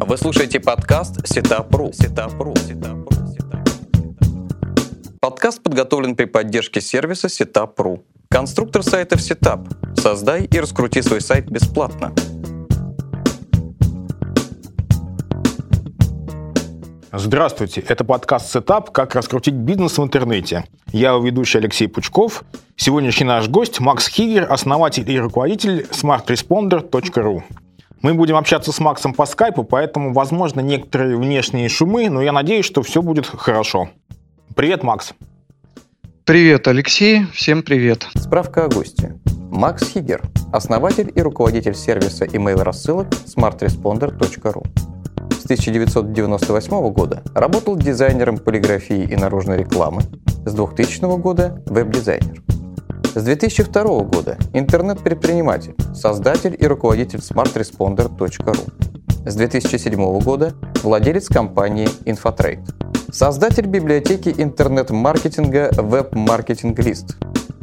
Вы слушаете подкаст Setup.ru. Setup.ru. Setup.ru. Подкаст подготовлен при поддержке сервиса Setup.ru. Конструктор сайтов Setup. Создай и раскрути свой сайт бесплатно. Здравствуйте, это подкаст «Setup. Как раскрутить бизнес в интернете». Я ведущий Алексей Пучков. Сегодняшний наш гость Макс Хигер, основатель и руководитель smartresponder.ru. Мы будем общаться с Максом по скайпу, поэтому, возможно, некоторые внешние шумы, но я надеюсь, что все будет хорошо. Привет, Макс. Привет, Алексей. Всем привет. Справка о госте. Макс Хигер, основатель и руководитель сервиса email-рассылок smartresponder.ru. С 1998 года работал дизайнером полиграфии и наружной рекламы. С 2000 года – веб-дизайнер. С 2002 года интернет-предприниматель, создатель и руководитель smartresponder.ru. С 2007 года владелец компании Infotrade. Создатель библиотеки интернет-маркетинга Web Marketing List.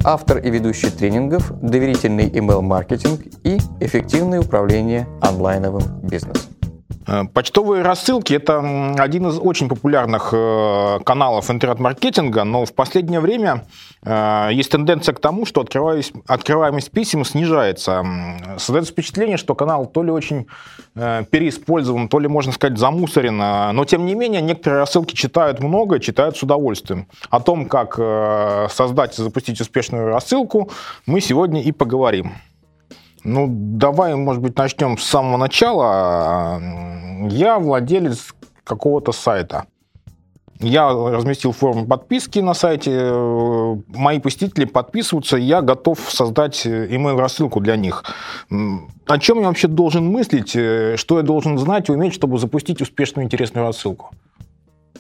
Автор и ведущий тренингов «Доверительный email-маркетинг» и «Эффективное управление онлайновым бизнесом». Э, почтовые рассылки – это один из очень популярных э, каналов интернет-маркетинга, но в последнее время э, есть тенденция к тому, что открываемость писем снижается. Создается впечатление, что канал то ли очень переиспользован, то ли, можно сказать, замусорен, но, тем не менее, некоторые рассылки читают много, читают с удовольствием. О том, как создать и запустить успешную рассылку, мы сегодня и поговорим. Ну, давай, может быть, начнем с самого начала. Я владелец какого-то сайта. Я разместил форму подписки на сайте, мои посетители подписываются, я готов создать email-рассылку для них. О чем я вообще должен мыслить, что я должен знать и уметь, чтобы запустить успешную интересную рассылку?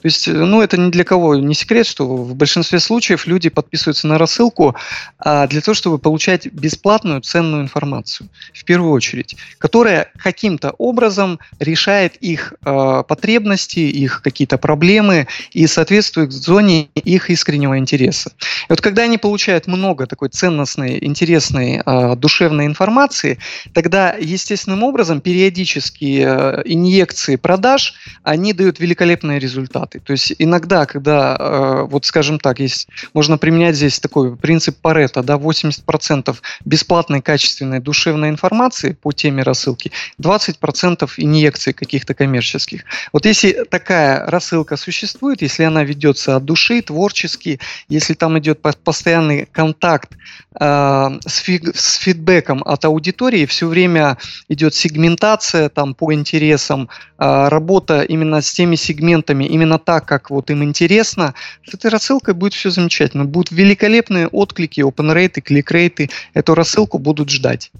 То есть, ну, это ни для кого не секрет, что в большинстве случаев люди подписываются на рассылку а, для того, чтобы получать бесплатную ценную информацию, в первую очередь, которая каким-то образом решает их а, потребности, их какие-то проблемы и соответствует зоне их искреннего интереса. И вот когда они получают много такой ценностной, интересной, а, душевной информации, тогда естественным образом периодические а, инъекции продаж, они дают великолепные результаты результаты. То есть иногда, когда, э, вот скажем так, есть, можно применять здесь такой принцип Паретта, да, 80% бесплатной качественной душевной информации по теме рассылки, 20% инъекций каких-то коммерческих. Вот если такая рассылка существует, если она ведется от души, творчески, если там идет постоянный контакт э, с, фиг, с фидбэком от аудитории, все время идет сегментация там по интересам, э, работа именно с теми сегментами, именно так, как вот им интересно, с этой рассылкой будет все замечательно. Будут великолепные отклики, open rate, клик рейты эту рассылку будут ждать.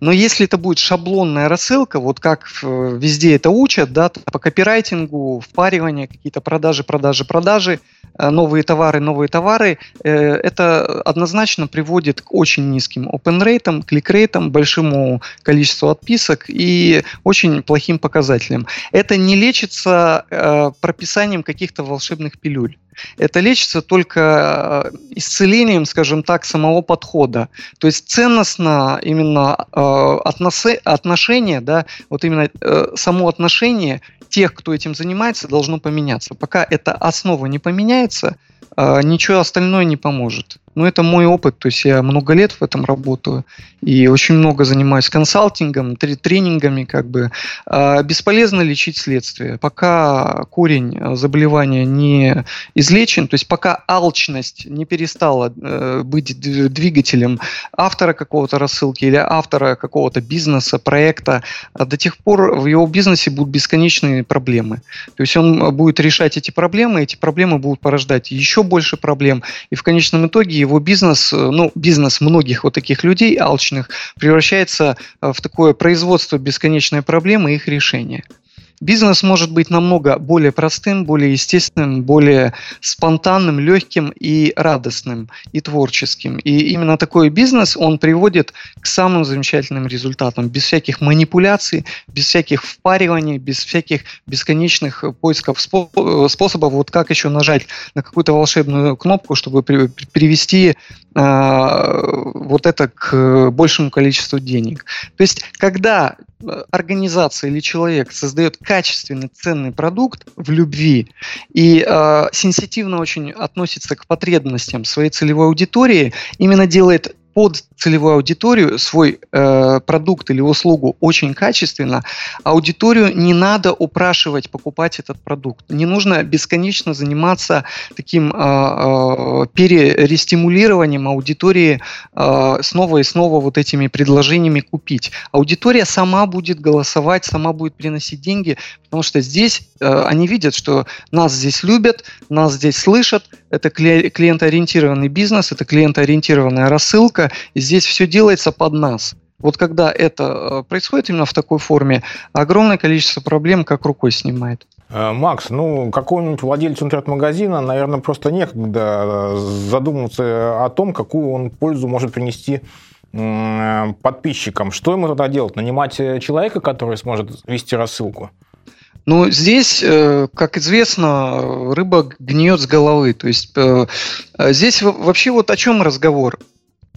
Но если это будет шаблонная рассылка, вот как везде это учат, да, по копирайтингу, впаривание, какие-то продажи, продажи, продажи, э, новые товары, новые товары, э, это однозначно приводит к очень низким open rate, клик-рейтам, большому количеству отписок и очень плохим показателям. Это не лечится э, прописанием каких-то волшебных пилюль. Это лечится только э, исцелением, скажем так, самого подхода. То есть ценностно именно э, отношение, да, вот именно э, само отношение тех, кто этим занимается, должно поменяться. Пока эта основа не поменяется, ничего остальное не поможет. Ну, это мой опыт, то есть я много лет в этом работаю и очень много занимаюсь консалтингом, тренингами, как бы. А бесполезно лечить следствие. Пока корень заболевания не излечен, то есть пока алчность не перестала э, быть двигателем автора какого-то рассылки или автора какого-то бизнеса, проекта, а до тех пор в его бизнесе будут бесконечные проблемы. То есть он будет решать эти проблемы, эти проблемы будут порождать еще больше проблем, и в конечном итоге его бизнес, э, ну, бизнес многих вот таких людей алчных превращается э, в такое производство бесконечной проблемы и их решения. Бизнес может быть намного более простым, более естественным, более спонтанным, легким и радостным, и творческим. И именно такой бизнес, он приводит к самым замечательным результатам, без всяких манипуляций, без всяких впариваний, без всяких бесконечных поисков способов, вот как еще нажать на какую-то волшебную кнопку, чтобы привести э, вот это к большему количеству денег. То есть, когда организация или человек создает качественный, ценный продукт в любви и э, сенситивно очень относится к потребностям своей целевой аудитории, именно делает под целевую аудиторию свой э, продукт или услугу очень качественно, аудиторию не надо упрашивать покупать этот продукт. Не нужно бесконечно заниматься таким э, э, перерестимулированием аудитории э, снова и снова вот этими предложениями купить. Аудитория сама будет голосовать, сама будет приносить деньги, потому что здесь э, они видят, что нас здесь любят, нас здесь слышат, это клиентоориентированный бизнес, это клиентоориентированная рассылка, и здесь все делается под нас. Вот когда это э, происходит именно в такой форме, огромное количество проблем как рукой снимает. Э, Макс, ну, какому-нибудь владельцу интернет-магазина, наверное, просто некогда задумываться о том, какую он пользу может принести подписчикам. Что ему тогда делать? Нанимать человека, который сможет вести рассылку? Ну, здесь, э, как известно, рыба гниет с головы. То есть здесь вообще вот о чем разговор?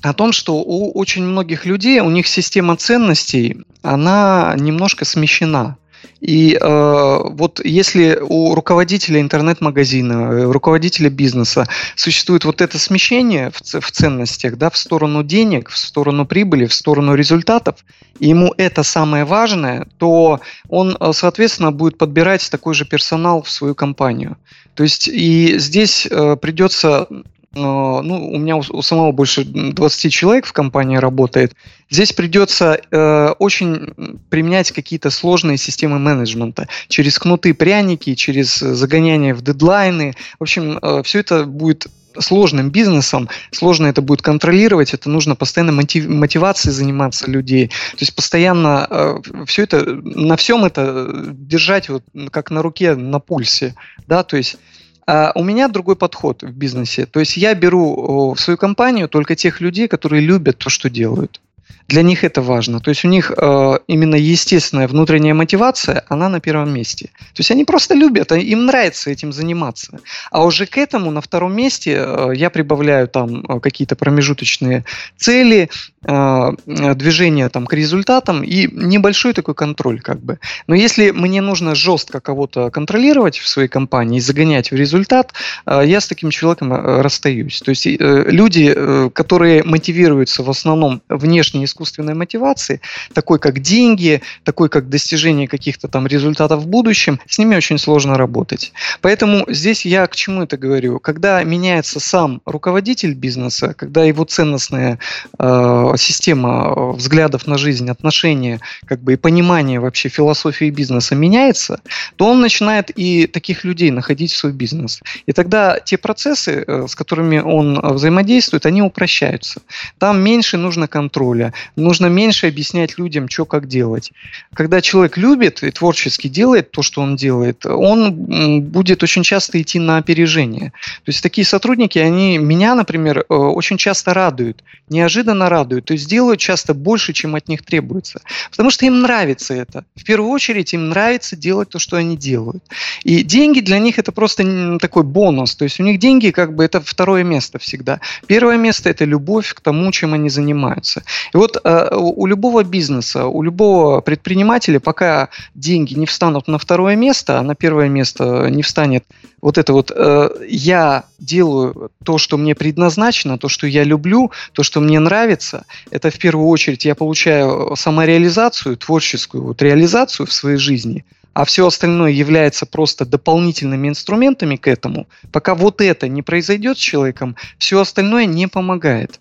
о том, что у очень многих людей, у них система ценностей, она немножко смещена. И э, вот если у руководителя интернет-магазина, руководителя бизнеса существует вот это смещение в, в ценностях, да, в сторону денег, в сторону прибыли, в сторону результатов, и ему это самое важное, то он, э, соответственно, будет подбирать такой же персонал в свою компанию. То есть и здесь э, придется ну, у меня у, самого больше 20 человек в компании работает. Здесь придется э, очень применять какие-то сложные системы менеджмента. Через кнуты, пряники, через загоняние в дедлайны. В общем, э, все это будет сложным бизнесом, сложно это будет контролировать, это нужно постоянно мотив, мотивацией заниматься людей, то есть постоянно э, все это, на всем это держать вот как на руке, на пульсе, да, то есть а у меня другой подход в бизнесе. То есть я беру в свою компанию только тех людей, которые любят то, что делают. Для них это важно. То есть у них э, именно естественная внутренняя мотивация, она на первом месте. То есть они просто любят, им нравится этим заниматься. А уже к этому на втором месте э, я прибавляю там э, какие-то промежуточные цели, э, движения там к результатам и небольшой такой контроль как бы. Но если мне нужно жестко кого-то контролировать в своей компании и загонять в результат, э, я с таким человеком э, расстаюсь. То есть э, люди, э, которые мотивируются в основном внешне искусственной мотивации, такой как деньги, такой как достижение каких-то там результатов в будущем, с ними очень сложно работать. Поэтому здесь я к чему это говорю? Когда меняется сам руководитель бизнеса, когда его ценностная э, система взглядов на жизнь, отношения, как бы и понимание вообще философии бизнеса меняется, то он начинает и таких людей находить в свой бизнес. И тогда те процессы, э, с которыми он взаимодействует, они упрощаются. Там меньше нужно контроля, нужно меньше объяснять людям, что как делать. Когда человек любит и творчески делает то, что он делает, он будет очень часто идти на опережение. То есть такие сотрудники, они меня, например, э, очень часто радуют, неожиданно радуют, то есть делают часто больше, чем от них требуется. Потому что им нравится это. В первую очередь им нравится делать то, что они делают. И деньги для них это просто такой бонус. То есть у них деньги как бы это второе место всегда. Первое место это любовь к тому, чем они занимаются. И вот э, у любого бизнеса, у любого предпринимателя, пока деньги не встанут на второе место, а на первое место не встанет вот это вот э, я делаю то, что мне предназначено, то, что я люблю, то, что мне нравится, это в первую очередь я получаю самореализацию, творческую вот реализацию в своей жизни, а все остальное является просто дополнительными инструментами к этому, пока вот это не произойдет с человеком, все остальное не помогает.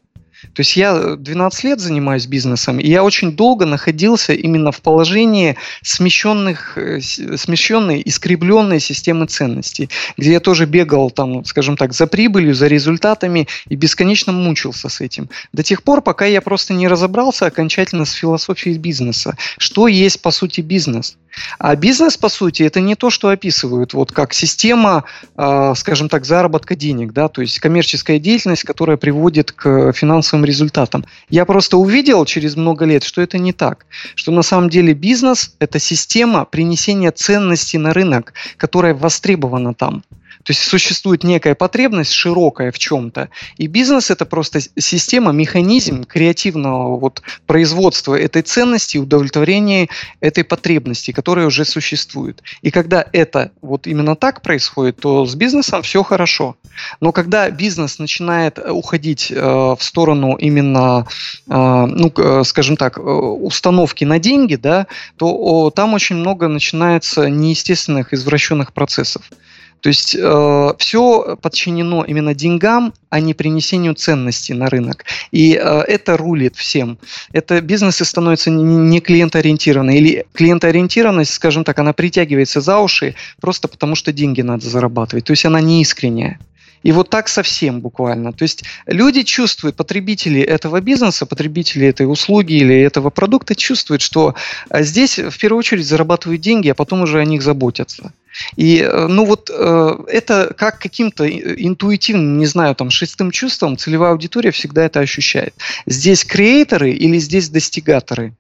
То есть я 12 лет занимаюсь бизнесом, и я очень долго находился именно в положении смещенных, э, смещенной, искребленной системы ценностей, где я тоже бегал, там, скажем так, за прибылью, за результатами и бесконечно мучился с этим. До тех пор, пока я просто не разобрался окончательно с философией бизнеса. Что есть, по сути, бизнес? А бизнес, по сути, это не то, что описывают вот как система, э, скажем так, заработка денег, да, то есть коммерческая деятельность, которая приводит к финансовым своим результатам. Я просто увидел через много лет, что это не так. Что на самом деле бизнес – это система принесения ценности на рынок, которая востребована там. То есть существует некая потребность широкая в чем-то, и бизнес это просто система, механизм креативного вот производства этой ценности, удовлетворения этой потребности, которая уже существует. И когда это вот именно так происходит, то с бизнесом все хорошо. Но когда бизнес начинает уходить э, в сторону именно, э, ну, э, скажем так, э, установки на деньги, да, то о, там очень много начинается неестественных извращенных процессов. То есть э, все подчинено именно деньгам, а не принесению ценности на рынок. И э, это рулит всем. Это бизнесы становятся не клиентоориентированные. Или клиентоориентированность, скажем так, она притягивается за уши просто потому, что деньги надо зарабатывать. То есть она не искренняя. И вот так совсем буквально. То есть люди чувствуют, потребители этого бизнеса, потребители этой услуги или этого продукта чувствуют, что а, здесь в первую очередь зарабатывают деньги, а потом уже о них заботятся. И, э, ну вот, э, это как каким-то интуитивным, не знаю, там, шестым чувством целевая аудитория всегда это ощущает. Здесь креаторы или здесь достигаторы?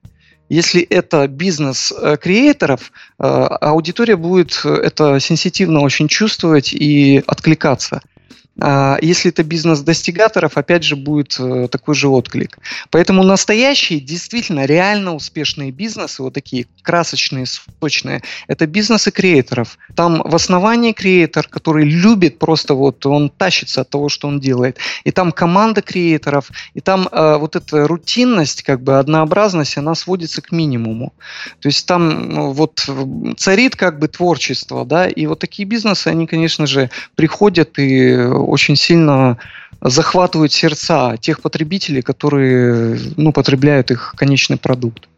Если это бизнес э, креаторов, аудитория будет это сенситивно очень чувствовать и откликаться. А, если это бизнес достигаторов, опять же будет э, такой же отклик. Поэтому настоящие, действительно, реально успешные бизнесы, вот такие красочные, сочные, это бизнесы креаторов. Там в основании креатор, который любит просто вот, он тащится от того, что он делает. И там команда креаторов, и там э, вот эта рутинность, как бы однообразность, она сводится к минимуму. То есть там ну, вот царит как бы творчество, да, и вот такие бизнесы, они, конечно же, приходят и очень сильно захватывают сердца тех потребителей, которые ну, потребляют их конечный продукт.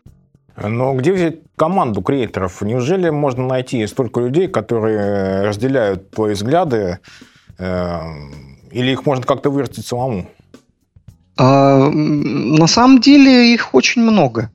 Но где взять команду креаторов? Неужели можно найти столько людей, которые разделяют твои взгляды, э, или их можно как-то вырастить самому? А, на самом деле их очень много.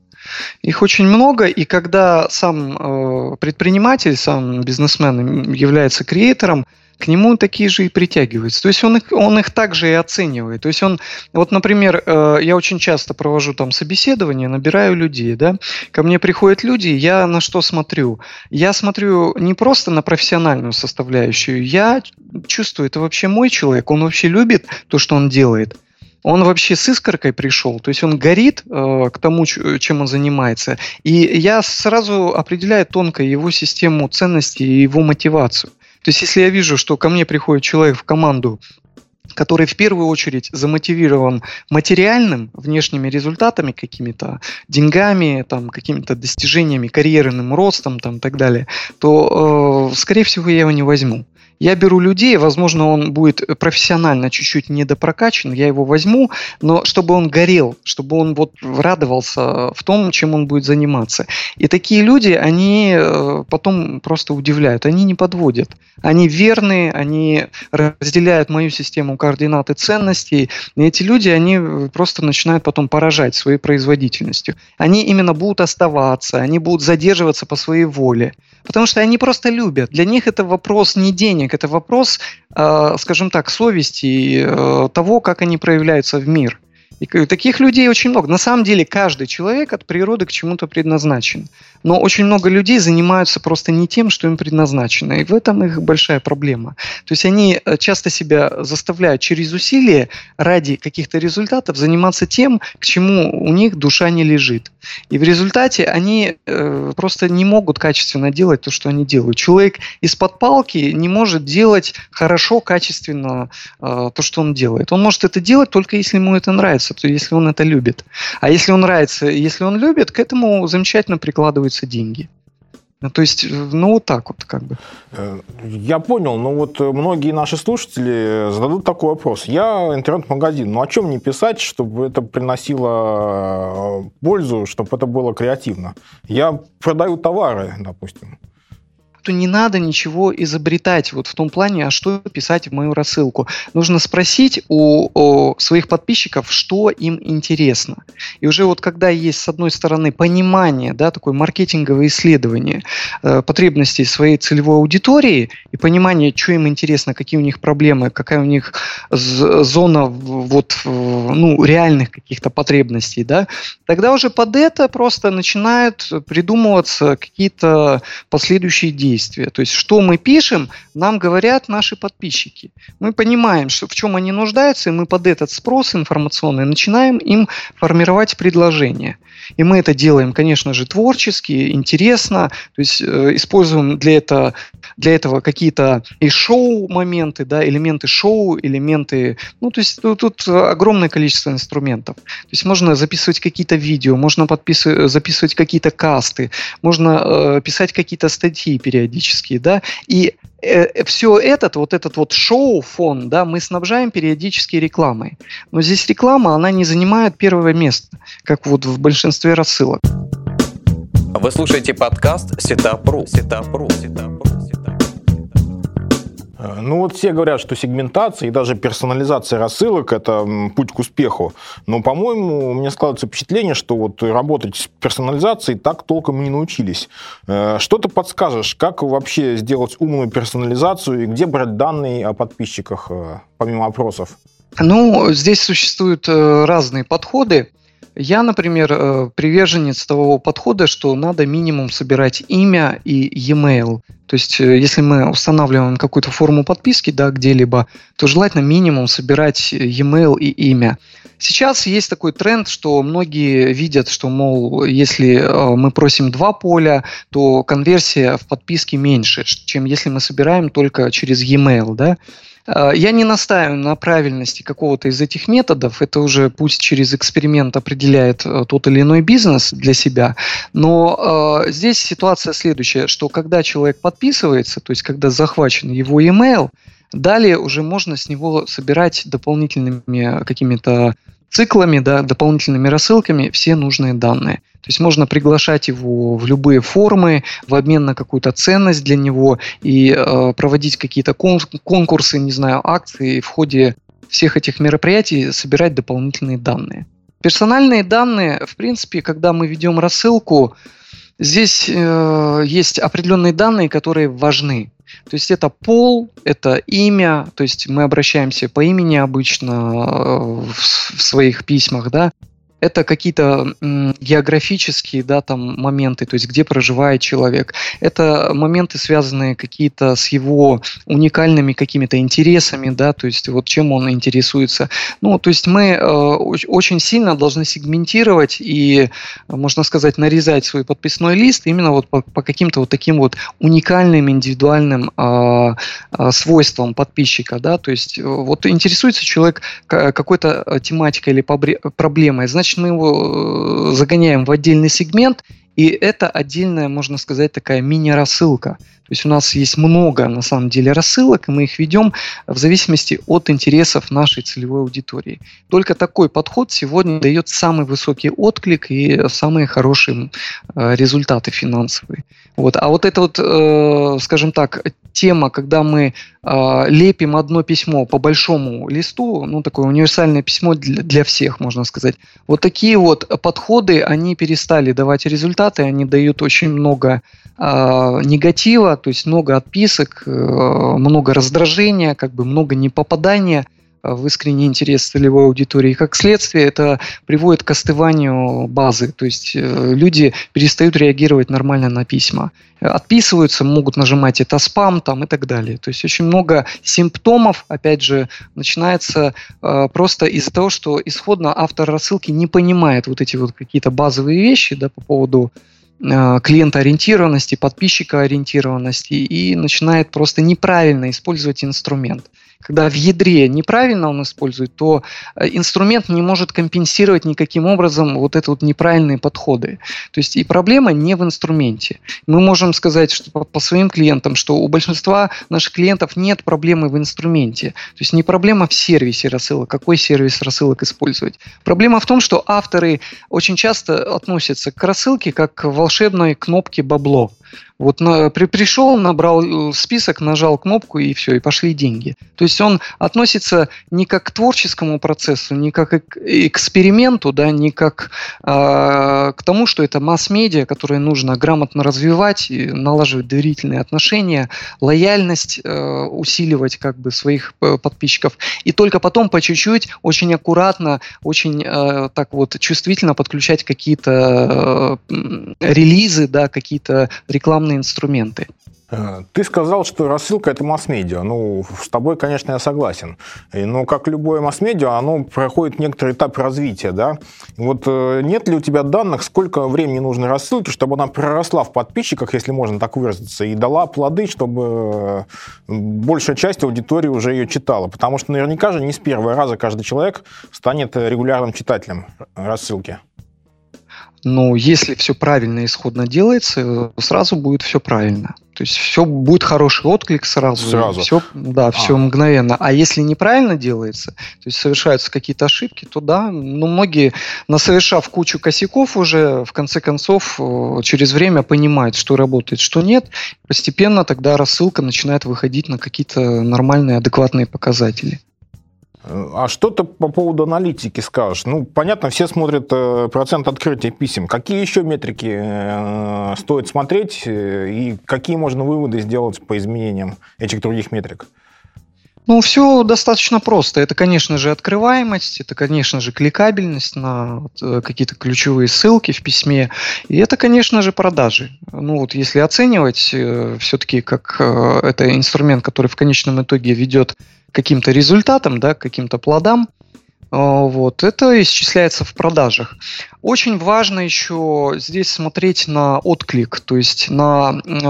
Их очень много, и когда сам э, предприниматель, сам бизнесмен является креатором, к нему такие же и притягиваются. То есть он их, он их также и оценивает. То есть он, вот, например, э, я очень часто провожу там собеседование, набираю людей, да, ко мне приходят люди, я на что смотрю? Я смотрю не просто на профессиональную составляющую, я чувствую, это вообще мой человек, он вообще любит то, что он делает он вообще с искоркой пришел, то есть он горит э, к тому, чем он занимается. И я сразу определяю тонко его систему ценностей и его мотивацию. То есть, если я вижу, что ко мне приходит человек в команду, который в первую очередь замотивирован материальным, внешними результатами какими-то, деньгами, там, какими-то достижениями, карьерным ростом там, и так далее, то, э, скорее всего, я его не возьму. Я беру людей, возможно, он будет профессионально чуть-чуть недопрокачан, я его возьму, но чтобы он горел, чтобы он вот радовался в том, чем он будет заниматься. И такие люди, они э, потом просто удивляют, они не подводят. Они верны, они разделяют мою систему координат и ценностей, и эти люди, они просто начинают потом поражать своей производительностью. Они именно будут оставаться, они будут задерживаться по своей воле, потому что они просто любят. Для них это вопрос не денег. Это вопрос, э, скажем так, совести, э, того, как они проявляются в мир. И таких людей очень много. На самом деле каждый человек от природы к чему-то предназначен. Но очень много людей занимаются просто не тем, что им предназначено. И в этом их большая проблема. То есть они э, часто себя заставляют через усилия ради каких-то результатов заниматься тем, к чему у них душа не лежит. И в результате они э, просто не могут качественно делать то, что они делают. Человек из-под палки не может делать хорошо, качественно э, то, что он делает. Он может это делать только если ему это нравится нравится, то если он это любит. А если он нравится, если он любит, к этому замечательно прикладываются деньги. Ну, то есть, ну, вот так вот как бы. Э, я понял, но вот многие наши слушатели зададут такой вопрос. Я интернет-магазин, ну о чем мне писать, чтобы это приносило э, пользу, чтобы это было креативно? Я продаю товары, допустим то не надо ничего изобретать вот в том плане, а что писать в мою рассылку. Нужно спросить у, у своих подписчиков, что им интересно. И уже вот когда есть, с одной стороны, понимание, да, такое маркетинговое исследование э, потребностей своей целевой аудитории и понимание, что им интересно, какие у них проблемы, какая у них зона вот, ну, реальных каких-то потребностей, да, тогда уже под это просто начинают придумываться какие-то последующие действия действия. То есть, что мы пишем, нам говорят наши подписчики. Мы понимаем, что, в чем они нуждаются, и мы под этот спрос информационный начинаем им формировать предложение. И мы это делаем, конечно же, творчески, интересно, то есть э, используем для этого, для этого какие-то и шоу-моменты, да, элементы шоу, элементы, ну, то есть тут, тут огромное количество инструментов. То есть можно записывать какие-то видео, можно подписывать, записывать какие-то касты, можно э, писать какие-то статьи периодические, да, и э, э все этот, вот этот вот шоу-фон, да, мы снабжаем периодически рекламой. Но здесь реклама, она не занимает первое место, как вот в большинстве рассылок. Вы слушаете подкаст Сетапру. Сетапру. Сетапру. Э, ну вот все говорят, что сегментация и даже персонализация рассылок – это путь к успеху. Но, по-моему, у меня складывается впечатление, что вот работать с персонализацией так толком и не научились. Э, что ты подскажешь, как вообще сделать умную персонализацию и где брать данные о подписчиках, э, помимо опросов? Ну, здесь существуют разные подходы. Я, например, э, приверженец того подхода, что надо минимум собирать имя и e-mail. То есть, э, если мы устанавливаем какую-то форму подписки да, где-либо, то желательно минимум собирать e-mail и имя. Сейчас есть такой тренд, что многие видят, что, мол, если э, мы просим два поля, то конверсия в подписке меньше, чем если мы собираем только через e-mail. Да? Э, я не настаиваю на правильности какого-то из этих методов, это уже пусть через эксперимент определяет э, тот или иной бизнес для себя, но э, здесь ситуация следующая, что когда человек подписывается, то есть когда захвачен его email, далее уже можно с него собирать дополнительными какими-то циклами, да, дополнительными рассылками все нужные данные. То есть можно приглашать его в любые формы в обмен на какую-то ценность для него и э, проводить какие-то кон- конкурсы, не знаю, акции в ходе всех этих мероприятий собирать дополнительные данные. Персональные данные, в принципе, когда мы ведем рассылку, здесь э, есть определенные данные, которые важны. То есть это пол, это имя, то есть мы обращаемся по имени обычно э, в своих письмах, да, это какие-то географические да, там, моменты, то есть где проживает человек. Это моменты, связанные какие-то с его уникальными какими-то интересами, да, то есть вот чем он интересуется. Ну, то есть мы э, очень сильно должны сегментировать и, можно сказать, нарезать свой подписной лист именно вот по, по каким-то вот таким вот уникальным, индивидуальным э, э, свойствам подписчика, да, то есть э, вот интересуется человек какой-то э, тематикой или проблемой, значит, его э, загоняем в отдельный сегмент, и это отдельная, можно сказать, такая мини-рассылка. То есть у нас есть много, на самом деле, рассылок, и мы их ведем в зависимости от интересов нашей целевой аудитории. Только такой подход сегодня дает самый высокий отклик и самые хорошие э, результаты финансовые. Вот. А вот это вот, э, скажем так, тема, когда мы э, лепим одно письмо по большому листу, ну, такое универсальное письмо для, для всех, можно сказать. Вот такие вот подходы, они перестали давать результаты, они дают очень много э, негатива, то есть много отписок, э, много раздражения, как бы много непопадания – в искренний интерес целевой аудитории. И как следствие это приводит к остыванию базы, то есть э, люди перестают реагировать нормально на письма. Отписываются, могут нажимать это спам там и так далее. То есть очень много симптомов, опять же, начинается э, просто из-за того, что исходно автор рассылки не понимает вот эти вот какие-то базовые вещи да, по поводу э, клиентоориентированности, подписчика ориентированности и начинает просто неправильно использовать инструмент когда в ядре неправильно он использует, то э, инструмент не может компенсировать никаким образом вот это вот неправильные подходы. То есть и проблема не в инструменте. Мы можем сказать, что по, своим клиентам, что у большинства наших клиентов нет проблемы в инструменте. То есть не проблема в сервисе рассылок, какой сервис рассылок использовать. Проблема в том, что авторы очень часто относятся к рассылке как к волшебной кнопке бабло. Вот на, при, пришел, набрал э, список, нажал кнопку и все, и пошли деньги. То есть он относится не как к творческому процессу, не как к эксперименту, да, не как а, к тому, что это масс-медиа, которое нужно грамотно развивать, налаживать доверительные отношения, лояльность э, усиливать как бы своих э, подписчиков. И только потом по чуть-чуть, очень аккуратно, очень э, так вот чувствительно подключать какие-то э, релизы, да, какие-то рекламные инструменты. Э, ты сказал, что рассылка – это масс-медиа. Ну, с тобой, конечно, я согласен. Но, как любое масс-медиа, оно проходит некоторый этап развития, да? Вот э, нет ли у тебя данных, сколько времени нужно рассылке, чтобы она проросла в подписчиках, если можно так выразиться, и дала плоды, чтобы э, большая часть аудитории уже ее читала? Потому что наверняка же не с первого раза каждый человек станет регулярным читателем рассылки. Но если все правильно исходно делается, сразу будет все правильно. То есть все будет хороший отклик сразу. Сразу. Все, да, а. все мгновенно. А если неправильно делается, то есть совершаются какие-то ошибки, то да, ну многие, насовершав кучу косяков уже, в конце концов, э, через время понимают, что работает, что нет. Постепенно тогда рассылка начинает выходить на какие-то нормальные, адекватные показатели. А что ты по поводу аналитики скажешь? Ну, понятно, все смотрят э, процент открытия писем. Какие еще метрики э, стоит смотреть э, и какие можно выводы сделать по изменениям этих других метрик? Ну, все достаточно просто. Это, конечно же, открываемость, это, конечно же, кликабельность на какие-то ключевые ссылки в письме, и это, конечно же, продажи. Ну, вот если оценивать все-таки как это инструмент, который в конечном итоге ведет каким-то результатам, да, каким-то плодам, а, вот, это исчисляется в продажах. Очень важно еще здесь смотреть на отклик, то есть на э,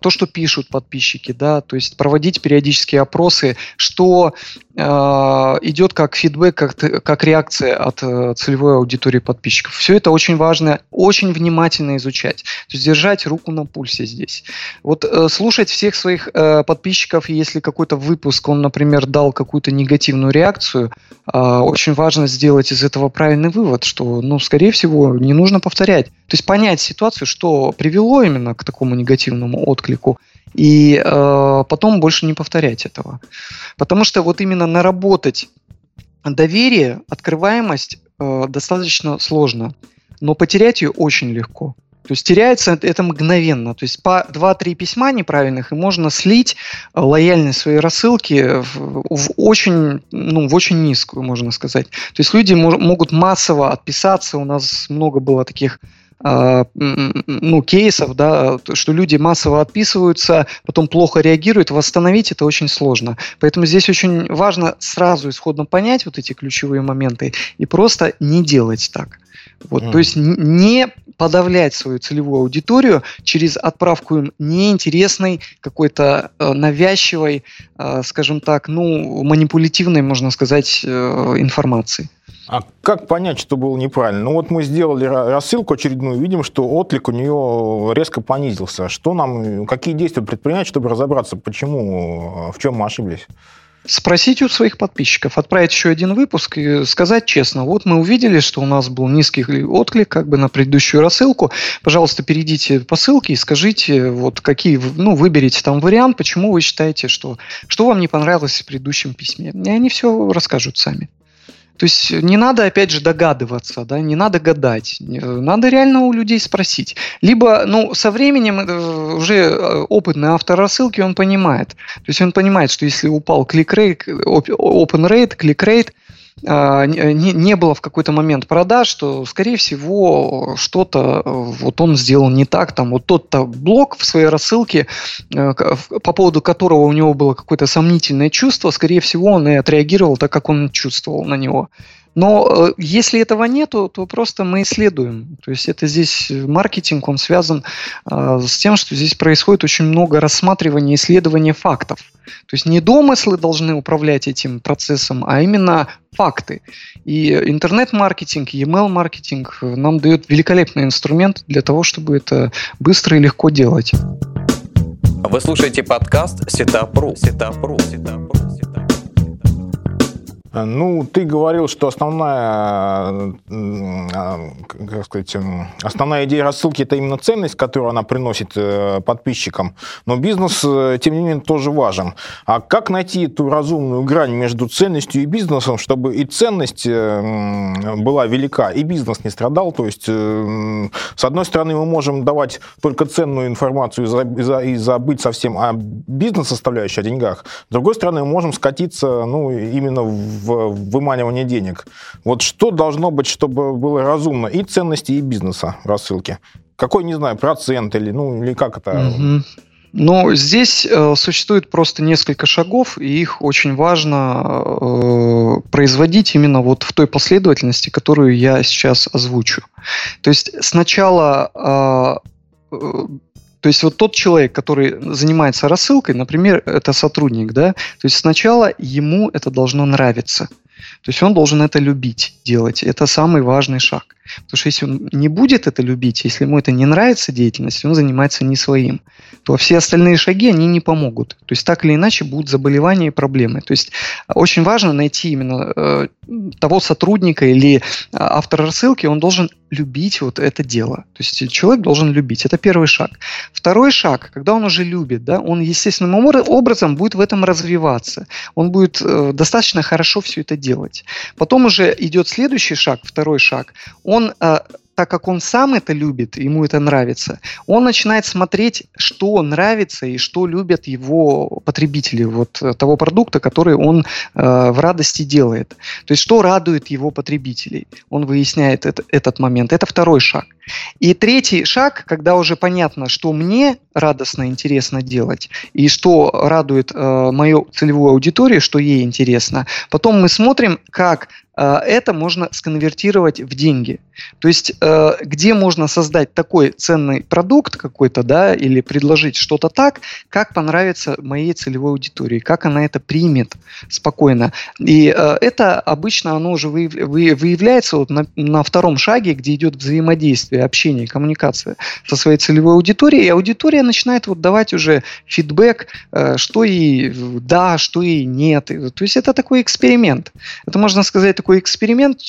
то, что пишут подписчики, да, то есть проводить периодические опросы, что э, идет как фидбэк, как, как реакция от э, целевой аудитории подписчиков. Все это очень важно, очень внимательно изучать, то есть держать руку на пульсе здесь. Вот э, слушать всех своих э, подписчиков, если какой-то выпуск, он, например, дал какую-то негативную реакцию, э, очень важно сделать из этого правильный вывод, что, ну, скорее всего, не нужно повторять. То есть понять ситуацию, что привело именно к такому негативному отклику, и э, потом больше не повторять этого. Потому что вот именно наработать доверие, открываемость э, достаточно сложно, но потерять ее очень легко. То есть теряется это мгновенно. То есть по 2-3 письма неправильных, и можно слить э, лояльность своей рассылки в, в, очень, ну, в очень низкую, можно сказать. То есть люди могут массово отписаться. У нас много было таких ну, кейсов, да, что люди массово отписываются, потом плохо реагируют, восстановить это очень сложно. Поэтому здесь очень важно сразу исходно понять вот эти ключевые моменты и просто не делать так. Вот, mm. То есть не подавлять свою целевую аудиторию через отправку им неинтересной, какой-то э, навязчивой, э, скажем так, ну, манипулятивной, можно сказать, э, информации. А как понять, что было неправильно? Ну вот мы сделали рассылку очередную, видим, что отклик у нее резко понизился. Что нам, какие действия предпринять, чтобы разобраться, почему, в чем мы ошиблись? спросить у своих подписчиков, отправить еще один выпуск и сказать честно, вот мы увидели, что у нас был низкий отклик как бы на предыдущую рассылку, пожалуйста, перейдите по ссылке и скажите, вот какие, ну, выберите там вариант, почему вы считаете, что, что вам не понравилось в предыдущем письме. И они все расскажут сами. То есть не надо, опять же, догадываться, да, не надо гадать, надо реально у людей спросить. Либо, ну, со временем э, уже э, опытный автор рассылки, он понимает. То есть он понимает, что если упал клик-рейт, open rate, клик-рейт, не, не было в какой-то момент продаж, то, скорее всего, что-то э, вот он сделал не так. Там вот тот-то блок в своей рассылке, э, по поводу которого у него было какое-то сомнительное чувство, скорее всего, он и отреагировал так, как он чувствовал на него. Но э, если этого нету, то просто мы исследуем. То есть это здесь маркетинг, он связан э, с тем, что здесь происходит очень много рассматривания, исследования фактов. То есть не домыслы должны управлять этим процессом, а именно факты. И интернет-маркетинг, email-маркетинг нам дает великолепный инструмент для того, чтобы это быстро и легко делать. Вы слушаете подкаст Сетапру. Сетапру. Сетапру. Э, ну, ты говорил, что основная, э, как сказать, основная идея рассылки – это именно ценность, которую она приносит э, подписчикам. Но бизнес, тем не менее, тоже важен. А как найти эту разумную грань между ценностью и бизнесом, чтобы и ценность была велика, и бизнес не страдал? То есть, с одной стороны, мы можем давать только ценную информацию и забыть совсем о бизнес-составляющей, о деньгах. С другой стороны, мы можем скатиться ну, именно в в выманивании денег. Вот что должно быть, чтобы было разумно и ценности, и бизнеса рассылки? Какой, не знаю, процент или, ну, или как это? Угу. Но здесь э, существует просто несколько шагов, и их очень важно э, производить именно вот в той последовательности, которую я сейчас озвучу. То есть сначала э, э, то есть вот тот человек, который занимается рассылкой, например, это сотрудник, да, то есть сначала ему это должно нравиться. То есть он должен это любить делать. Это самый важный шаг. Потому что если он не будет это любить, если ему это не нравится деятельность, он занимается не своим, то все остальные шаги, они не помогут. То есть так или иначе будут заболевания и проблемы. То есть очень важно найти именно э, того сотрудника или э, автора рассылки, он должен любить вот это дело. То есть человек должен любить. Это первый шаг. Второй шаг, когда он уже любит, да, он естественным образом будет в этом развиваться. Он будет э, достаточно хорошо все это делать. Потом уже идет следующий шаг, второй шаг. Он э, так как он сам это любит, ему это нравится, он начинает смотреть, что нравится и что любят его потребители вот э, того продукта, который он э, в радости делает. То есть, что радует его потребителей. Он выясняет это, этот момент. Это второй шаг. И третий шаг, когда уже понятно, что мне радостно, интересно делать, и что радует э, мою целевую аудиторию, что ей интересно. Потом мы смотрим, как это можно сконвертировать в деньги. То есть, э, где можно создать такой ценный продукт какой-то, да, или предложить что-то так, как понравится моей целевой аудитории, как она это примет спокойно. И э, это обычно оно уже выявляется вот на, на втором шаге, где идет взаимодействие, общение, коммуникация со своей целевой аудиторией, и аудитория начинает вот давать уже фидбэк, э, что и да, что и нет. То есть это такой эксперимент. Это можно сказать такой эксперимент,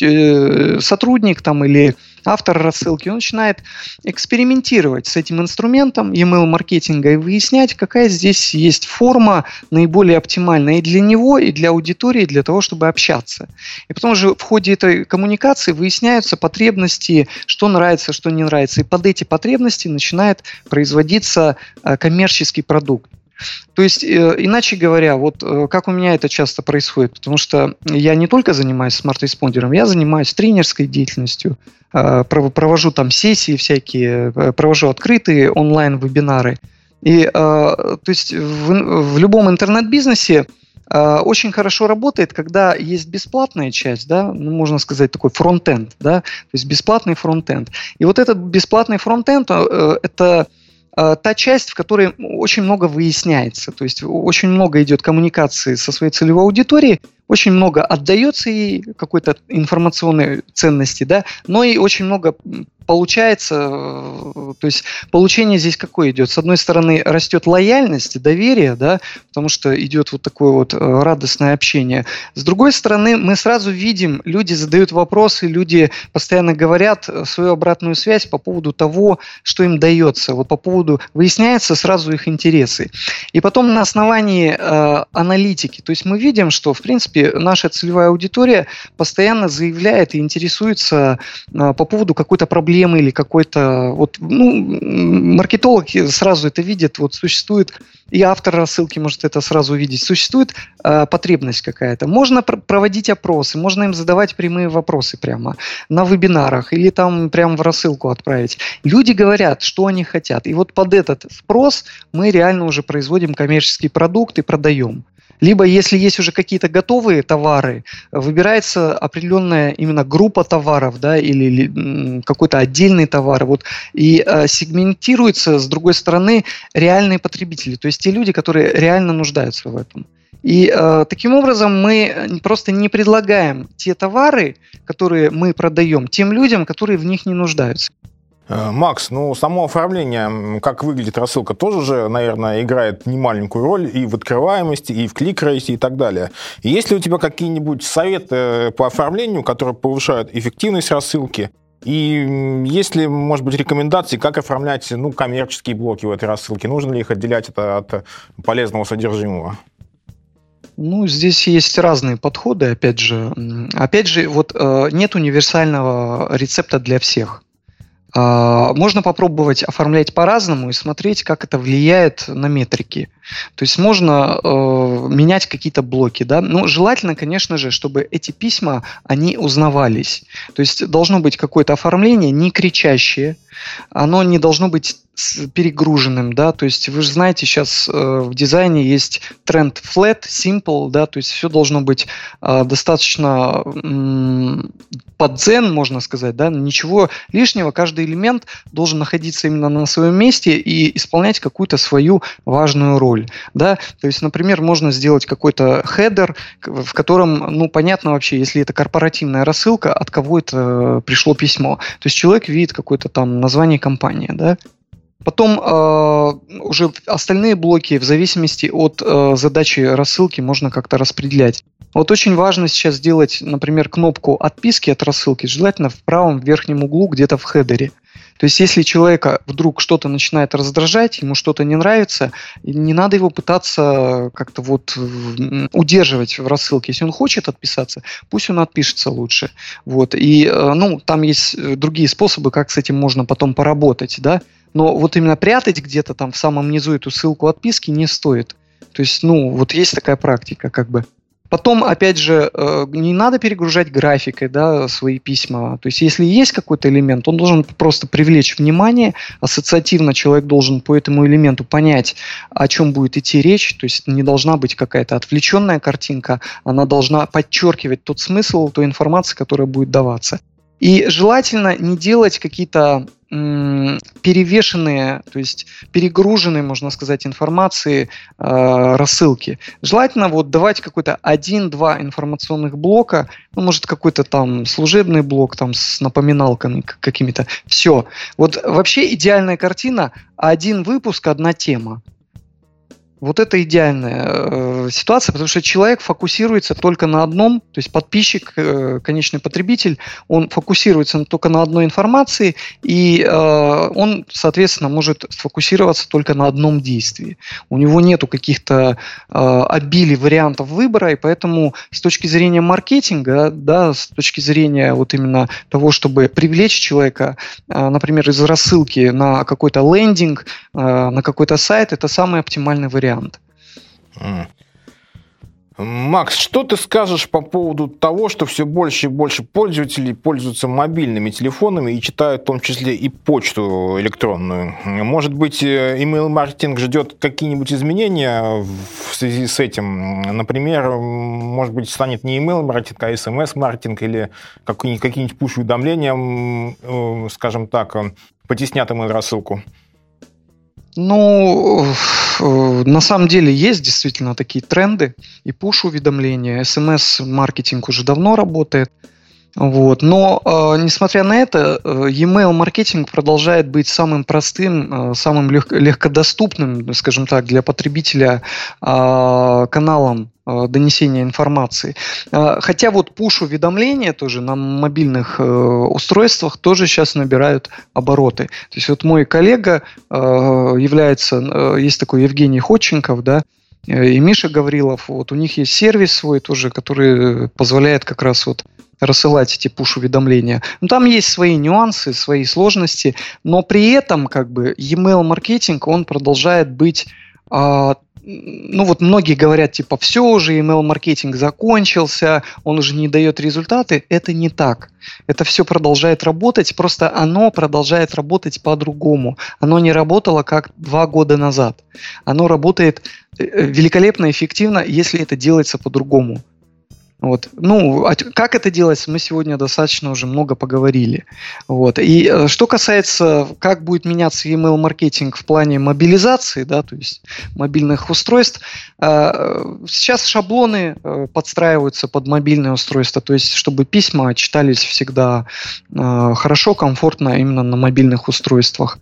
сотрудник там или или автор рассылки, он начинает экспериментировать с этим инструментом email-маркетинга и выяснять, какая здесь есть форма наиболее оптимальная и для него, и для аудитории, и для того, чтобы общаться. И потом же в ходе этой коммуникации выясняются потребности, что нравится, что не нравится. И под эти потребности начинает производиться э, коммерческий продукт. То есть, э, иначе говоря, вот э, как у меня это часто происходит, потому что я не только занимаюсь SmartResponder ом, я занимаюсь тренерской деятельностью, э, провожу там сессии всякие, провожу открытые онлайн-вебинары. И, то есть, в, в любом интернет-бизнесе очень хорошо работает, когда есть бесплатная часть, да, ну, можно сказать, такой frontend, да, то есть бесплатный frontend. И вот этот бесплатный фронтенд, это та часть, в которой очень много выясняется, то есть очень много идет коммуникации со своей целевой аудиторией, очень много отдается ей какой-то информационной ценности, да, но и очень много получается, э, то есть получение здесь какое идет? С одной стороны, растет лояльность, доверие, да, потому что идет вот такое вот э, радостное общение. С другой стороны, мы сразу видим, люди задают вопросы, люди постоянно говорят э, свою обратную связь по поводу того, что им дается, вот по поводу, выясняются сразу их интересы. И потом на основании э, аналитики, то есть мы видим, что, в принципе, наша целевая аудитория постоянно заявляет и интересуется э, по поводу какой-то проблемы, или какой-то... Вот, ну, маркетолог сразу это видит, вот существует, и автор рассылки может это сразу увидеть, существует э, потребность какая-то. Можно пр- проводить опросы, можно им задавать прямые вопросы прямо на вебинарах или там прямо в рассылку отправить. Люди говорят, что они хотят. И вот под этот спрос мы реально уже производим коммерческий продукт и продаем. Либо, если есть уже какие-то готовые товары, выбирается определенная именно группа товаров, да, или, какой-то отдельный товар, вот, и э, сегментируется, с другой стороны, реальные потребители, то есть те люди, которые реально нуждаются в этом. И э, таким образом мы просто не предлагаем те товары, которые мы продаем, тем людям, которые в них не нуждаются. Э, Макс, ну, само оформление, как выглядит рассылка, тоже же, наверное, играет немаленькую роль и в открываемости, и в клик-рейсе, и так далее. есть ли у тебя какие-нибудь советы по оформлению, которые повышают эффективность рассылки? И есть ли, может быть, рекомендации, как оформлять ну, коммерческие блоки в этой рассылке? Нужно ли их отделять это от полезного содержимого? Ну, здесь есть разные подходы, опять же. Опять же, вот э, нет универсального рецепта для всех. А, можно попробовать оформлять по-разному и смотреть, как это влияет на метрики. То есть можно э, менять какие-то блоки, да. Но желательно, конечно же, чтобы эти письма они узнавались. То есть должно быть какое-то оформление не кричащее, оно не должно быть перегруженным, да, то есть вы же знаете, сейчас э, в дизайне есть тренд flat, simple, да, то есть все должно быть э, достаточно э, под дзен, можно сказать, да, ничего лишнего, каждый элемент должен находиться именно на своем месте и исполнять какую-то свою важную роль, да, то есть, например, можно сделать какой-то хедер, в котором, ну, понятно вообще, если это корпоративная рассылка, от кого это пришло письмо, то есть человек видит какое-то там название компании, да, Потом э, уже остальные блоки в зависимости от э, задачи рассылки можно как-то распределять. Вот очень важно сейчас сделать, например, кнопку отписки от рассылки, желательно в правом верхнем углу, где-то в хедере. То есть, если человека вдруг что-то начинает раздражать, ему что-то не нравится, не надо его пытаться как-то вот удерживать в рассылке. Если он хочет отписаться, пусть он отпишется лучше. Вот. И, э, ну, там есть э, другие способы, как с этим можно потом поработать, да. Но вот именно прятать где-то там в самом низу эту ссылку отписки не стоит. То есть, ну, вот есть такая практика, как бы. Потом, опять же, э, не надо перегружать графикой да, свои письма. То есть, если есть какой-то элемент, он должен просто привлечь внимание. Ассоциативно человек должен по этому элементу понять, о чем будет идти речь. То есть, не должна быть какая-то отвлеченная картинка, она должна подчеркивать тот смысл, той информации, которая будет даваться. И желательно не делать какие-то перевешенные, то есть перегруженные, можно сказать, информации э, рассылки. Желательно вот давать какой-то один-два информационных блока, ну, может, какой-то там служебный блок там с напоминалками какими-то. Все. Вот вообще идеальная картина – один выпуск, одна тема. Вот это идеальная э, ситуация, потому что человек фокусируется только на одном, то есть подписчик, э, конечный потребитель, он фокусируется только на одной информации, и э, он, соответственно, может сфокусироваться только на одном действии. У него нету каких-то э, обилий вариантов выбора, и поэтому с точки зрения маркетинга, да, с точки зрения вот именно того, чтобы привлечь человека, э, например, из рассылки на какой-то лендинг, э, на какой-то сайт, это самый оптимальный вариант вариант. Макс, что ты скажешь по поводу того, что все больше и больше пользователей пользуются мобильными телефонами и читают в том числе и почту электронную? Может быть, email-маркетинг ждет какие-нибудь изменения в связи с этим? Например, может быть, станет не email-маркетинг, а SMS-маркетинг или какие-нибудь пуш-уведомления, э, скажем так, потеснят email-рассылку? Ну, Э, на самом деле есть действительно такие тренды, и пуш-уведомления, смс-маркетинг уже давно работает. Вот. Но, э, несмотря на это, э, e-mail маркетинг продолжает быть самым простым, э, самым лег- легкодоступным, скажем так, для потребителя э, каналом э, донесения информации. Э, хотя вот push-уведомления тоже на мобильных устройствах тоже сейчас набирают обороты. То есть вот мой коллега является, есть такой Евгений Ходченков, да, и Миша Гаврилов, вот у них есть сервис свой тоже, который позволяет как раз вот рассылать эти пуш-уведомления. Ну, там есть свои нюансы, свои сложности, но при этом как бы e-mail маркетинг, он продолжает быть а, ну вот многие говорят, типа, все уже, email-маркетинг закончился, он уже не дает результаты. Это не так. Это все продолжает работать, просто оно продолжает работать по-другому. Оно не работало как два года назад. Оно работает э, великолепно эффективно, если это делается по-другому. Вот. Ну, а как это делается, мы сегодня достаточно уже много поговорили. Вот. И э, что касается, как будет меняться email-маркетинг в плане мобилизации, да, то есть мобильных устройств, э, сейчас шаблоны э, подстраиваются под мобильные устройства, то есть чтобы письма читались всегда хорошо, комфортно именно на мобильных устройствах.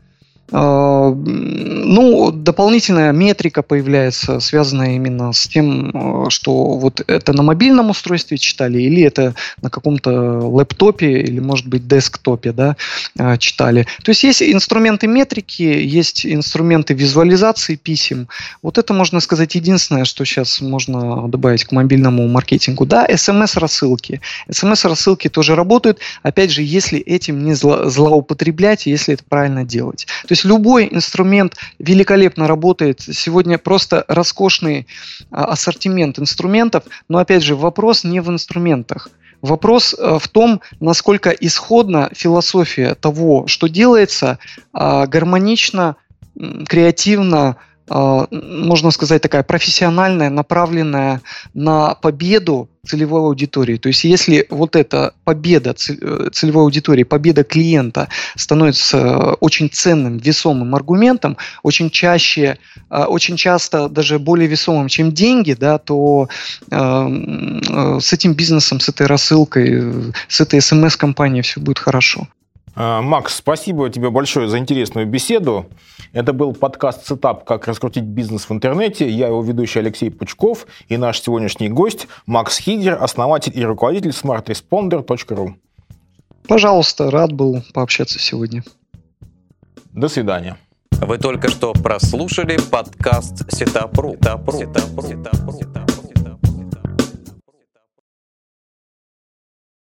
А, ну, дополнительная метрика появляется, связанная именно с тем, а, что вот это на мобильном устройстве читали, или это на каком-то лэптопе, или, может быть, десктопе, да, а, читали. То есть есть инструменты метрики, есть инструменты визуализации писем. Вот это, можно сказать, единственное, что сейчас можно добавить к мобильному маркетингу. Да, смс-рассылки. Смс-рассылки тоже работают, опять же, если этим не зло, злоупотреблять, если это правильно делать. То есть любой инструмент великолепно работает. Сегодня просто роскошный а, ассортимент инструментов, но опять же вопрос не в инструментах. Вопрос э, в том, насколько исходна философия того, что делается, а, гармонично креативно, можно сказать, такая профессиональная, направленная на победу целевой аудитории. То есть если вот эта победа э, целевой аудитории, победа клиента становится э, очень ценным, весомым аргументом, очень чаще, э, очень часто даже более весомым, чем деньги, да, то с этим бизнесом, с этой рассылкой, с этой смс-компанией все будет хорошо. А, Макс, спасибо тебе большое за интересную беседу. Это был подкаст «Setup. Как раскрутить бизнес в интернете». Я его ведущий Алексей Пучков и наш сегодняшний гость Макс Хигер, основатель и руководитель smartresponder.ru. Пожалуйста, рад был пообщаться сегодня. До свидания. Вы только что прослушали подкаст Setup.ru. Setup.ru. Setup.ru. Setup.ru.